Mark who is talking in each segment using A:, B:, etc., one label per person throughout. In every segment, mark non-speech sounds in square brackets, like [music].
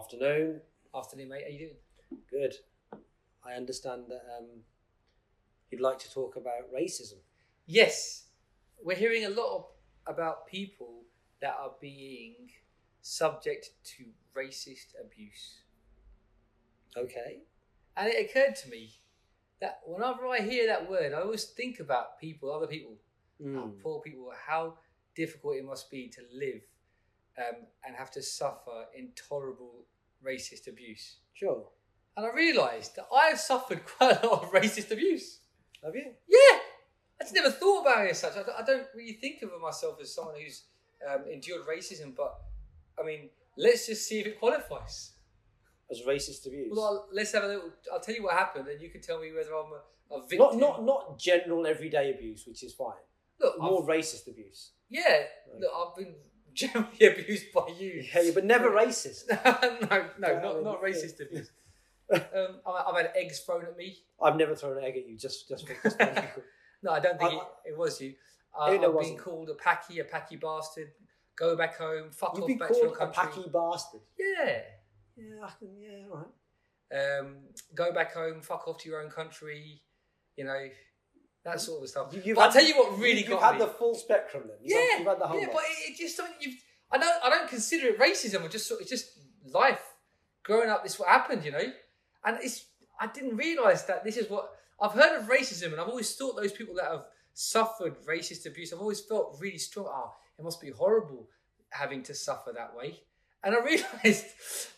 A: Afternoon.
B: Afternoon, mate. How you doing?
A: Good. I understand that um, you'd like to talk about racism.
B: Yes, we're hearing a lot of, about people that are being subject to racist abuse.
A: Okay.
B: And it occurred to me that whenever I hear that word, I always think about people, other people,
A: Mm.
B: poor people, how difficult it must be to live um, and have to suffer intolerable racist abuse.
A: Sure.
B: And I realised that I have suffered [laughs] quite a lot of racist abuse.
A: Have you?
B: Yeah, I just never thought about it as such. I, don't- really think of myself as someone who's um, endured racism, but I mean, let's just see if it qualifies.
A: As racist abuse?
B: Well, I'll, let's have a little. I'll tell you what happened, and you can tell me whether I'm a, a victim.
A: not not not general everyday abuse, which is fine.
B: look,
A: More
B: I've-
A: racist abuse.
B: yeah. Look, I've been generally [laughs] abused by you.
A: Yeah, but never racist. [laughs]
B: no, no,
A: Yeah,
B: not not racist abuse. [laughs] um, I, I've had eggs thrown at me.
A: I've never thrown an egg at you. Just just for-
B: No, I don't think
A: I-
B: it, it was you. Uh,
A: No, no,
B: I've been called a packy, a packy bastard. Go back home. Fuck
A: You've
B: off back to
A: called
B: your
A: a
B: country.
A: packy bastard.
B: Yeah.
A: Yeah, I can, yeah, right.
B: Um, go back home. Fuck off to your own country. You know that sort of stuff.
A: You-
B: I'll
A: had-
B: tell you what really got.
A: you've
B: got
A: had
B: me.
A: the full spectrum then. You've
B: yeah,
A: had, you've had the whole
B: yeah,
A: lot.
B: but it, it just something you've. I don't. I don't consider it racism. It's just sort. It's just life. Growing up, this is what happened. You know, and it's. I didn't realise that this is what I've heard of racism, and I've always thought those people that have suffered racist abuse. I've always felt really strong. Oh, it must be horrible having to suffer that way. And I [laughs] realised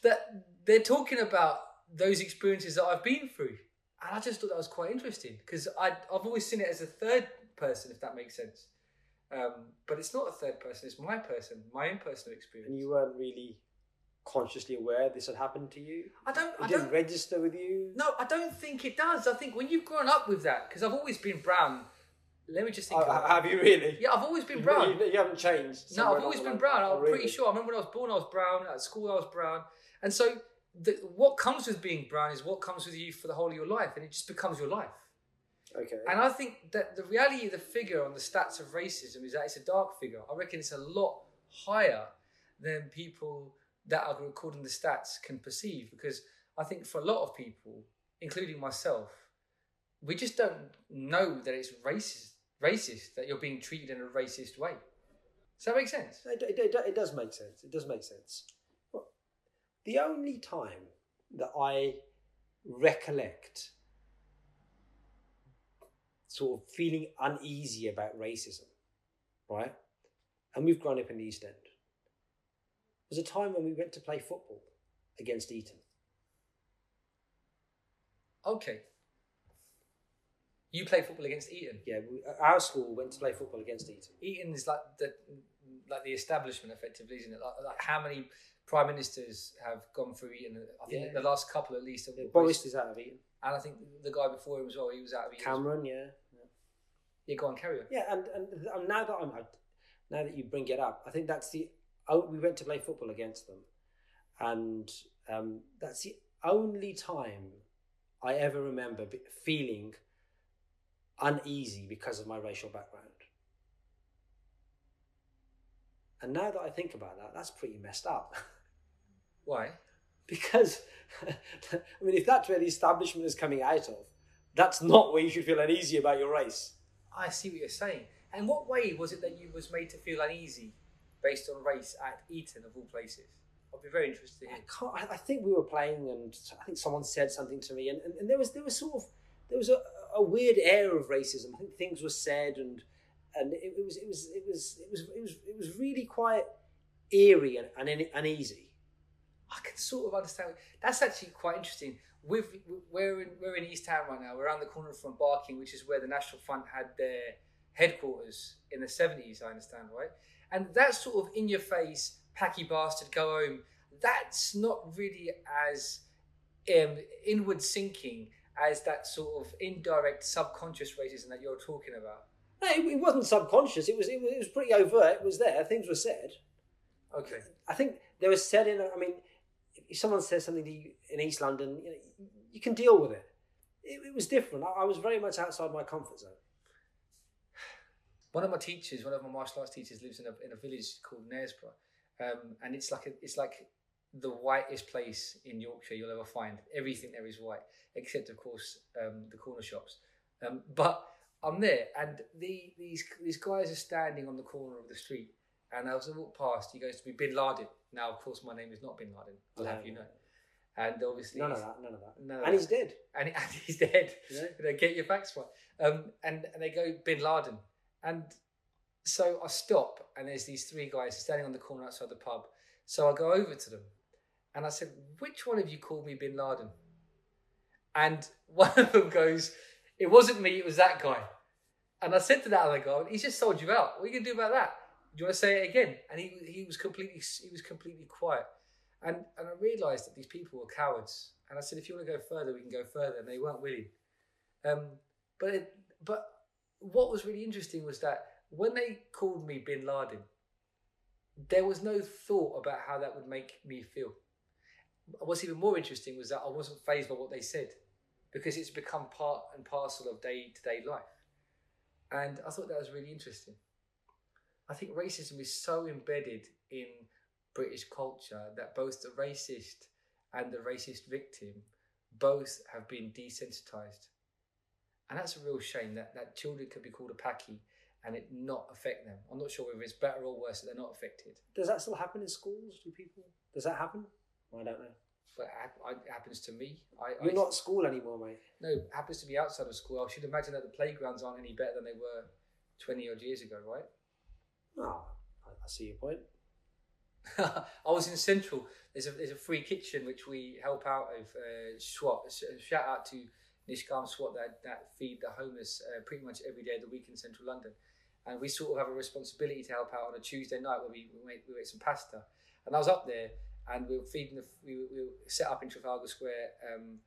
B: that they're talking about those experiences that I've been through, and I just thought that was quite interesting because I've always seen it as a third person, if that makes sense. Um, but it's not a third person; it's my person, my own personal experience.
A: and you weren't really consciously aware this had happened to you.
B: I don't.
A: It
B: I
A: didn't
B: don't.
A: register with you.
B: No, I don't think it does. I think when you've grown up with that, because I've always been brown. Let me just think. It.
A: have you really?
B: Yeah, I've always been
A: You-
B: brown.
A: You, you haven't changed.
B: No, I've always been brown. I'm
A: Oh, really?
B: pretty sure. I remember when I was born, I was brown. At school, I was brown. And so, the, what comes with being brown is what comes with you for the whole of your life, and it just becomes your life.
A: Okay.
B: And I think that the reality of the figure on the stats of racism is that it's a dark figure. I reckon it's a lot higher than people that are recording the stats can perceive, because I think for a lot of people, including myself, we just don't know that it's racist. Racist that you're being treated in a racist way. Does that make sense?
A: It, it, it, it does make sense. It does make sense. The only time that I recollect sort of feeling uneasy about racism, right? And we've grown up in the East End. Was a time when we went to play football against Eton.
B: Okay. You play football against Eton.
A: Yeah, we, our school went to play football against Eton.
B: Eton is like the like the establishment, effectively, isn't it? Like, like how many prime ministers have gone through Eton? I think
A: Yeah.
B: the last couple, at least.
A: Yeah, Boris is out of Eton.
B: and I think the guy before him as well. He was out of Eton.
A: Cameron, yeah. yeah.
B: Yeah, go on, carry on.
A: Yeah, and, and and now that I'm now that you bring it up, I think that's the oh we went to play football against them, and um, that's the only time I ever remember feeling uneasy because of my racial background. And now that I think about that, that's pretty messed up. [laughs]
B: Why?
A: because [laughs] I mean, if that's where the establishment is coming out of, that's not where you should feel uneasy about your race.
B: I see what you're saying. And what way was it that you was made to feel uneasy based on race at Eton of all places? I'd be very interested
A: I, can't, I- think we were playing, and I think someone said something to me, and, and, and there was there was sort of there was a, a weird air of racism. I think things were said, and and it, it was it was it was it was it was it was really quite eerie and, and uneasy.
B: I can sort of understand. That's actually quite interesting. We've, we're in we're in East Town right now. We're around the corner from Barking, which is where the National Front had their headquarters in the seventies. I understand, right? And that sort of in your face, packy bastard, go home. That's not really as um, inward sinking as that sort of indirect subconscious racism that you're talking about.
A: No, it, it wasn't subconscious. It was, it was it was pretty overt. It was there. Things were said.
B: Okay.
A: I think there was said in. I mean, if someone says something to you in East London, you, know, you can deal with it. It, it was different. I, I was very much outside my comfort zone.
B: One of my teachers, one of my martial arts teachers, lives in a in a village called Knaresborough, um, and it's like a, it's like the whitest place in Yorkshire you'll ever find. Everything there is white, except of course um, the corner shops. Um, but I'm there, and the, these these guys are standing on the corner of the street, and as I walk past, he goes to me, Bin Laden. Now, of course, my name is not Bin Laden. I'll have you know. And obviously,
A: none of that, none of that.
B: None of
A: and
B: that.
A: he's dead.
B: and, [laughs] and he's dead.
A: You know?
B: You know, get your facts right. Um, and, and they go Bin Laden. And so I stop, and there's these three guys standing on the corner outside the pub. So I go over to them, and I said, "Which one of you called me Bin Laden?" And [laughs] one of them goes, "It wasn't me. It was that guy." And I said to that other guy, "He's just sold you out. What are you gonna do about that? Do you want to say it again?" And he he was completely he was completely quiet. And and I realised that these people were cowards. And I said, "If you want to go further, we can go further." And they weren't willing. Um, but it, but what was really interesting was that when they called me Bin Laden, there was no thought about how that would make me feel. What's even more interesting was that I wasn't fazed by what they said because it's become part and parcel of day to day life. And I thought that was really interesting. I think racism is so embedded in British culture that both the racist and the racist victim both have been desensitized. And that's a real shame that, that children could be called a packy and it not affect them. I'm not sure whether it's better or worse that they're not affected.
A: Does that still happen in schools? Do people? Does that happen? I don't know.
B: But it, happens to me. I,
A: You're
B: I,
A: not school anymore, mate.
B: No, it happens to me outside of school. I should imagine that the playgrounds aren't any better than they were 20 odd years ago, right?
A: Oh, I, I see your point. [laughs]
B: I was in Central. There's a there's a free kitchen which we help out of uh, SWAT. Shout out to Nishkam SWAT that, that feed the homeless uh, pretty much every day of the week in Central London. And we sort of have a responsibility to help out on a Tuesday night where we, we, make, we make some pasta. And I was up there and we were feeding the we were, we were set up in Trafalgar Square um,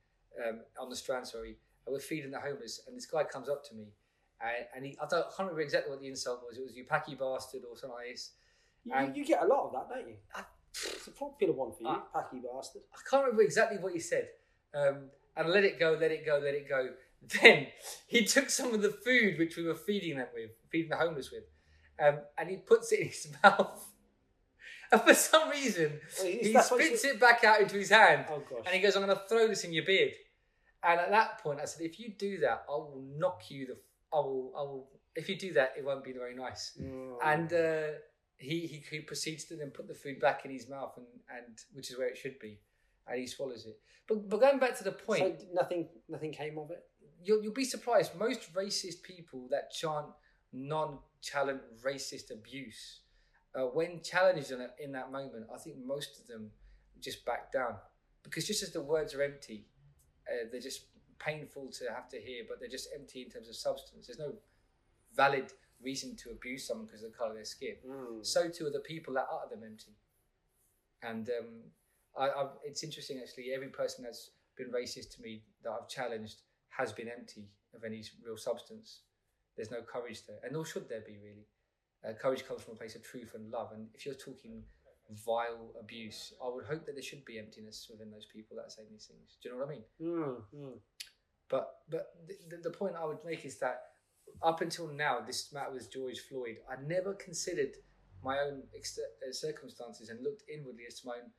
B: um, on the Strand, sorry. And we're feeding the homeless. And this guy comes up to me and, and he I, don't, I can't remember exactly what the insult was. It was you packy bastard or something like this.
A: You, you get a lot of that, don't you?
B: I-
A: It's a popular one for you,
B: I-
A: packy bastard.
B: I can't remember exactly what he said. Um, and let it go, let it go, let it go. [laughs] Then he took some of the food which we were feeding them with, feeding the homeless with, um, and he puts it in his [laughs] mouth. And [laughs] for some reason,
A: Well,
B: he spits it back out into his hand.
A: Oh gosh.
B: And he goes, I'm going to throw this in your beard. And at that point, I said, if you do that, I will knock you the. I will. I will. If you do that, it won't be very nice.
A: Mm.
B: And uh, he, he he proceeds to then put the food back in his mouth, and, and which is where it should be, and he swallows it. But but going back to the point,
A: so nothing, nothing came of it.
B: you'll you'll be surprised. Most racist people that chant non-challenge racist abuse, uh, when challenged in, in that moment, I think most of them just back down because just as the words are empty, uh, they're just painful to have to hear, but they're just empty in terms of substance. There's no valid reason to abuse someone because of the color of their skin.
A: Mm.
B: So too are the people that utter them empty. And um, I, I, it's interesting actually. Every person that's been racist to me that I've challenged has been empty of any real substance. There's no courage there, and nor should there be really. Uh, courage comes from a place of truth and love. And if you're talking vile abuse, I would hope that there should be emptiness within those people that are saying these things. Do you know what I mean?
A: Mm, mm.
B: But but the, the point I would make is that up until now, this matter with George Floyd, I never considered my own ex- uh, circumstances and looked inwardly as to my own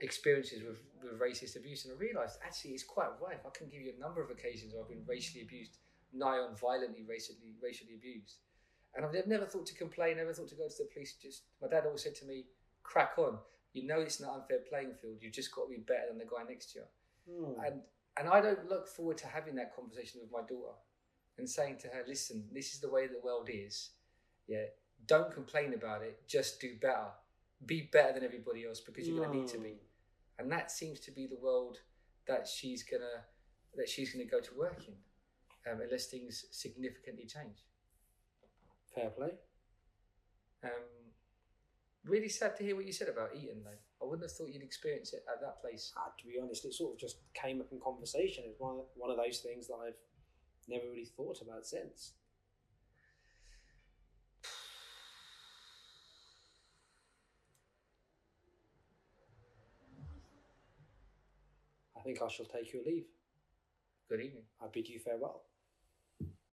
B: experiences with, with racist abuse, and I realised actually it's quite rife. I can give you a number of occasions where I've been racially abused, nigh on violently racially racially abused, and I've never thought to complain, never thought to go to the police. Just my dad always said to me, "Crack on. You know it's an unfair playing field. You've just got to be better than the guy next to you."
A: Mm.
B: and and I don't look forward to having that conversation with my daughter and saying to her, "Listen, this is the way the world is. Yeah, don't complain about it. Just do better. Be better than everybody else because you're going to need to be." And that seems to be the world that she's gonna that she's gonna go to work in, um, unless things significantly change.
A: Fair play.
B: Um, really sad to hear what you said about Eton, though. I wouldn't have thought you'd experience it at that place.
A: Ah, to be honest, it sort of just came up in conversation. It's one of, one of those things that I've never really thought about since. I think I shall take your leave.
B: Good evening.
A: I bid you farewell.